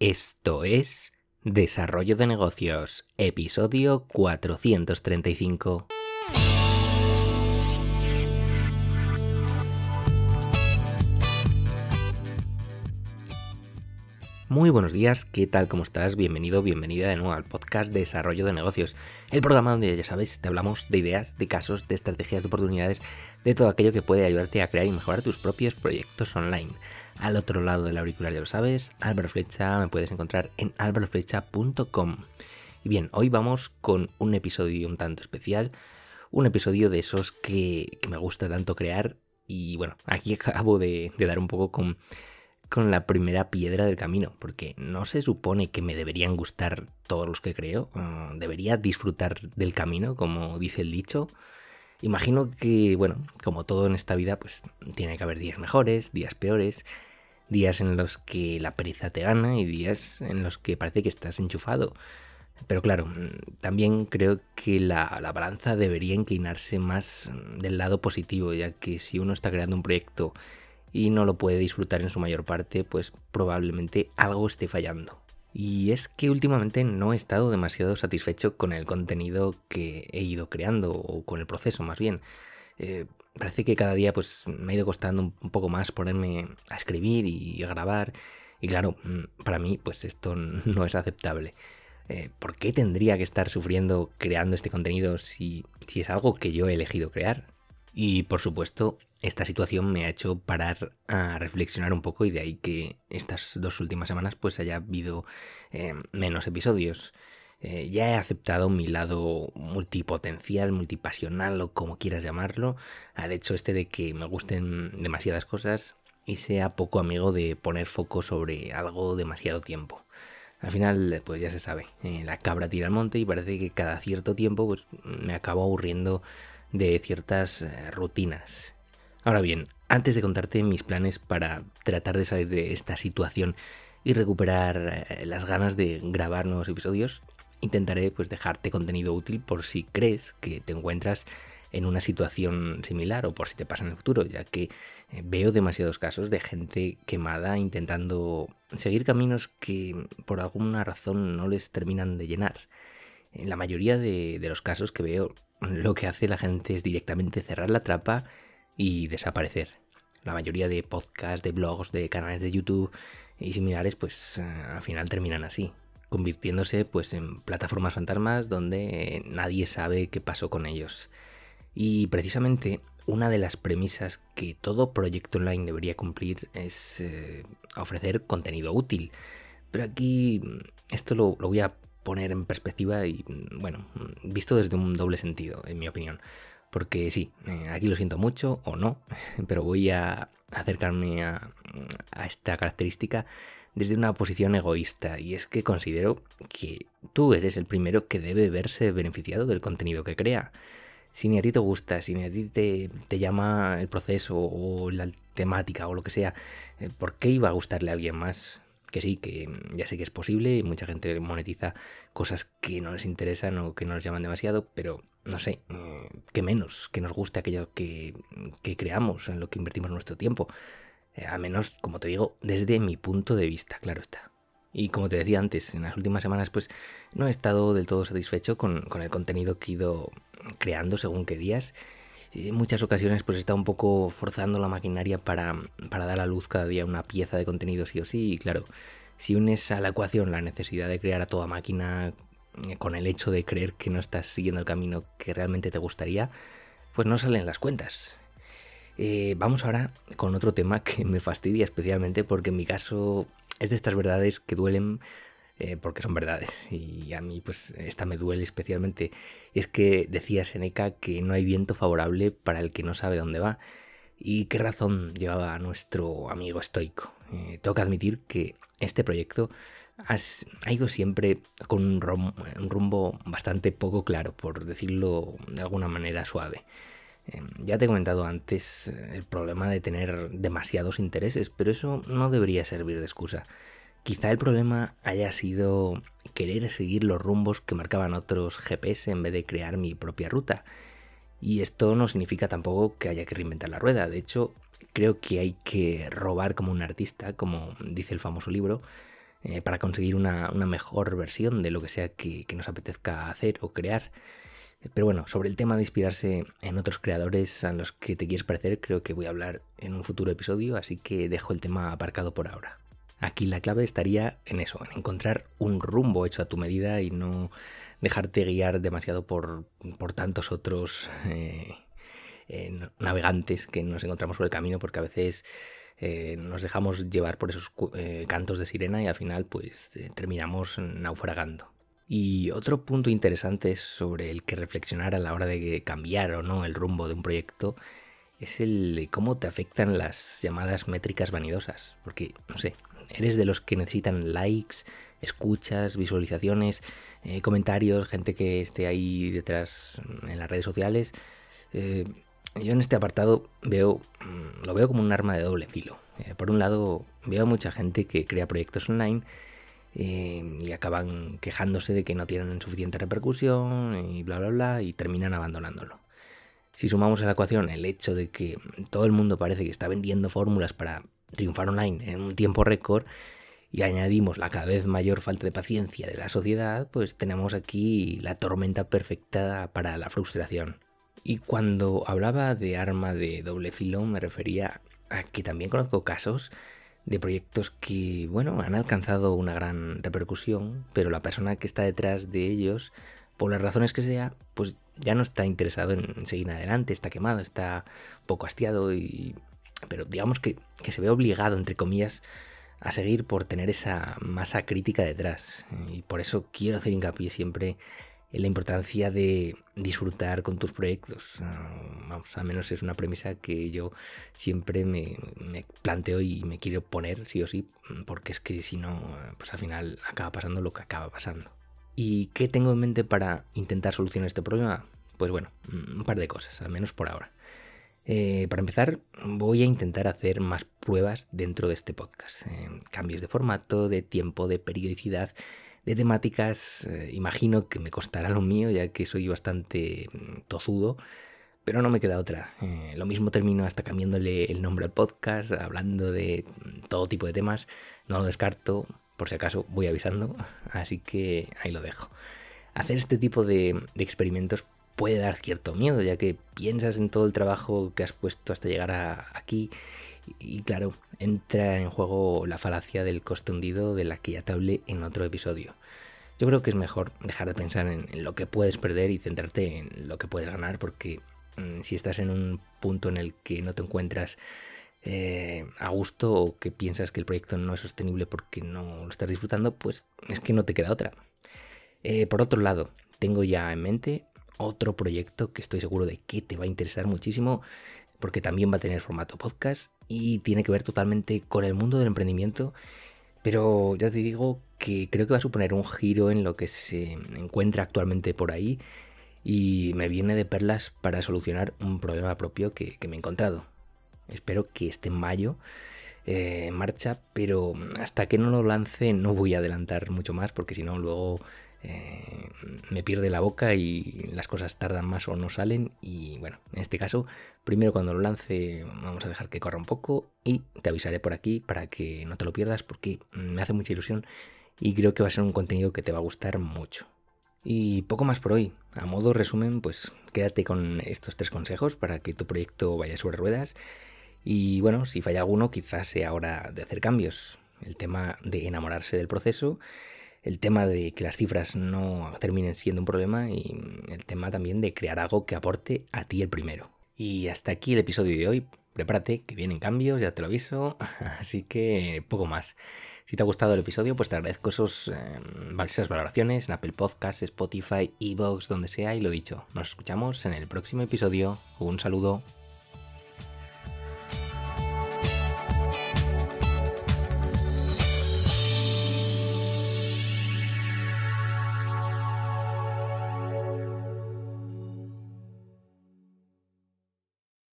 Esto es Desarrollo de Negocios, episodio 435. Muy buenos días, ¿qué tal? ¿Cómo estás? Bienvenido, bienvenida de nuevo al podcast Desarrollo de Negocios, el programa donde ya sabes, te hablamos de ideas, de casos, de estrategias, de oportunidades, de todo aquello que puede ayudarte a crear y mejorar tus propios proyectos online. Al otro lado del auricular ya lo sabes, Álvaro Flecha, me puedes encontrar en álvaroflecha.com. Y bien, hoy vamos con un episodio un tanto especial, un episodio de esos que, me gusta tanto crear y bueno, aquí acabo de, dar un poco con, con la primera piedra del camino, porque no se supone que me deberían gustar todos los que creo, mm, debería disfrutar del camino, como dice el dicho. Imagino que, bueno, como todo en esta vida, pues tiene que haber días mejores, días peores, días en los que la pereza te gana y días en los que parece que estás enchufado. Pero claro, también creo que la, balanza debería inclinarse más del lado positivo, ya que si uno está creando un proyecto y no lo puede disfrutar en su mayor parte, pues probablemente algo esté fallando. Y es que últimamente no he estado demasiado satisfecho con el contenido que he ido creando, o con el proceso más bien. Eh, parece que cada día pues me ha ido costando un poco más ponerme a escribir y a grabar. Y claro, mm, para mí pues esto no es aceptable. Eh, ¿Por qué tendría que estar sufriendo creando este contenido si, si es algo que yo he elegido crear? Y por supuesto, esta situación me ha hecho parar a reflexionar un poco y de ahí que estas dos últimas semanas pues haya habido eh, menos episodios. Eh, ya he aceptado mi lado multipotencial, multipasional o como quieras llamarlo, al hecho este de que me gusten demasiadas cosas y sea poco amigo de poner foco sobre algo demasiado tiempo. Al final, pues ya se sabe, eh, la cabra tira al monte y parece que cada cierto tiempo pues, me acabo aburriendo de ciertas eh, rutinas. Ahora bien, antes de contarte mis planes para tratar de salir de esta situación y recuperar las ganas de grabar nuevos episodios, intentaré pues dejarte contenido útil por si crees que te encuentras en una situación similar o por si te pasa en el futuro, ya que eh, veo demasiados casos de gente quemada intentando seguir caminos que por alguna razón no les terminan de llenar. En la mayoría de, de los casos que veo, lo que hace la gente es directamente cerrar la trapa y desaparecer. La mayoría de podcasts, de blogs, de canales de YouTube y similares, pues eh, al final terminan así convirtiéndose pues en plataformas fantasmas donde nadie sabe qué pasó con ellos. Y precisamente una de las premisas que todo proyecto online debería cumplir es eh, ofrecer contenido útil. Pero aquí esto lo, voy a poner en perspectiva y bueno, visto desde un doble sentido, en mi opinión. Porque sí, eh, aquí lo siento mucho o no, pero voy a acercarme a, a esta característica desde una posición egoísta y es que considero que tú eres el primero que debe verse beneficiado del contenido que crea. Si ni a ti te gusta, si ni a ti te, llama el proceso o la temática o lo que sea, eh, ¿por qué iba a gustarle a alguien más? Que sí, que ya sé que es posible y mucha gente monetiza cosas que no les interesan o que no les llaman demasiado, pero no sé, eh, que menos, que nos guste aquello que, que creamos, en lo que invertimos nuestro tiempo. Eh, al menos, como te digo, desde mi punto de vista, claro está. Y como te decía antes, en las últimas semanas pues no he estado del todo satisfecho con, el contenido que he ido creando según qué días. En muchas ocasiones pues estado un poco forzando la maquinaria para, para dar a luz cada día una pieza de contenido sí o sí. Y claro, si unes a la ecuación la necesidad de crear a toda máquina eh, con el hecho de creer que no estás siguiendo el camino que realmente te gustaría, pues no salen las cuentas. Eh, vamos ahora con otro tema que me fastidia especialmente porque en mi caso es de estas verdades que duelen eh, porque son verdades y a mí pues esta me duele especialmente. Es que decía Seneca que no hay viento favorable para el que no sabe dónde va. ¿Y qué razón llevaba nuestro amigo estoico? Eh, tengo que admitir que este proyecto ha ido siempre con un rumbo bastante poco claro, por decirlo de alguna manera suave. Em, ya te he comentado antes eh, el problema de tener demasiados intereses, pero eso no debería servir de excusa. Quizá el problema haya sido querer seguir los rumbos que marcaban otros GPS en vez de crear mi propia ruta. Y esto no significa tampoco que haya que reinventar la rueda. De hecho, creo que hay que robar como un artista, como dice el famoso libro, eh, para conseguir una, mejor versión de lo que sea que, nos apetezca hacer o crear. Pero bueno, sobre el tema de inspirarse en otros creadores a los que te quieres parecer, creo que voy a hablar en un futuro episodio, así que dejo el tema aparcado por ahora. Aquí la clave estaría en eso, en encontrar un rumbo hecho a tu medida y no dejarte guiar demasiado por, tantos otros eh, eh, navegantes que nos encontramos por el camino, porque a veces eh, nos dejamos llevar por esos cantos de sirena y al final pues terminamos naufragando. Y otro punto interesante sobre el que reflexionar a la hora de cambiar o no el rumbo de un proyecto es el de cómo te afectan las llamadas métricas vanidosas. Porque, no sé, eres de los que necesitan likes, escuchas, visualizaciones, eh, comentarios, gente que esté ahí detrás en las redes sociales. Eh, yo en este apartado veo, mm, lo veo como un arma de doble filo. Eh, por un lado, veo a mucha gente que crea proyectos online y acaban quejándose de que no tienen suficiente repercusión y bla bla bla y terminan abandonándolo. Si sumamos a la ecuación el hecho de que todo el mundo parece que está vendiendo fórmulas para triunfar online en un tiempo récord y añadimos la cada vez mayor falta de paciencia de la sociedad, pues tenemos aquí la tormenta perfecta para la frustración. Y cuando hablaba de arma de doble filo me refería a que también conozco casos de proyectos que, bueno, han alcanzado una gran repercusión, pero la persona que está detrás de ellos, por las razones que sea, pues ya no está interesado en seguir adelante, está quemado, está poco hastiado y pero digamos que, se ve obligado, entre comillas, a seguir por tener esa masa crítica detrás. Y por eso quiero hacer hincapié siempre en la importancia de disfrutar con tus proyectos. Ah, vamos, al menos es una premisa que yo siempre me, me, planteo y me quiero poner sí o sí, porque es que si no, pues al final acaba pasando lo que acaba pasando. ¿Y qué tengo en mente para intentar solucionar este problema? Pues bueno, un par de cosas, al menos por ahora. Eh, para empezar, voy a intentar hacer más pruebas dentro de este podcast. Eh, cambios de formato, de tiempo, de periodicidad, de temáticas. Eh, imagino que me costará lo mío, ya que soy bastante mm, tozudo, pero no me queda otra. lo mismo termino hasta cambiándole el nombre al podcast, hablando de mm, todo tipo de temas. No lo descarto, por si acaso voy avisando, así que ahí lo dejo. Hacer este tipo de, experimentos puede dar cierto miedo, ya que piensas en todo el trabajo que has puesto hasta llegar aquí y claro, entra en juego la falacia del coste hundido de la que ya te hablé en otro episodio. Yo creo que es mejor dejar de pensar en, lo que puedes perder y centrarte en lo que puedes ganar, porque mm, si estás en un punto en el que no te encuentras eh, a gusto o que piensas que el proyecto no es sostenible porque no lo estás disfrutando, pues es que no te queda otra. Eh, por otro lado, tengo ya en mente otro proyecto que estoy seguro de que te va a interesar muchísimo porque también va a tener formato podcast y tiene que ver totalmente con el mundo del emprendimiento. Pero ya te digo que creo que va a suponer un giro en lo que se encuentra actualmente por ahí y me viene de perlas para solucionar un problema propio que, me he encontrado. Espero que esté en mayo eh, en marcha, pero hasta que no lo lance no voy a adelantar mucho más porque si no luego eh, me pierde la boca y las cosas tardan más o no salen. Y bueno, en este caso, primero cuando lo lance vamos a dejar que corra un poco y te avisaré por aquí para que no te lo pierdas porque me hace mucha ilusión y creo que va a ser un contenido que te va a gustar mucho. Y poco más por hoy. A modo resumen, pues quédate con estos tres consejos para que tu proyecto vaya sobre ruedas. Y bueno, si falla alguno, quizás sea hora de hacer cambios. El tema de enamorarse del proceso el tema de que las cifras no terminen siendo un problema y el tema también de crear algo que aporte a ti el primero. Y hasta aquí el episodio de hoy. Prepárate, que vienen cambios, ya te lo aviso. Así que poco más. Si te ha gustado el episodio, pues te agradezco esos, eh, esas valoraciones en Apple Podcasts, Spotify, Evox, donde sea. Y lo dicho, nos escuchamos en el próximo episodio. Un saludo.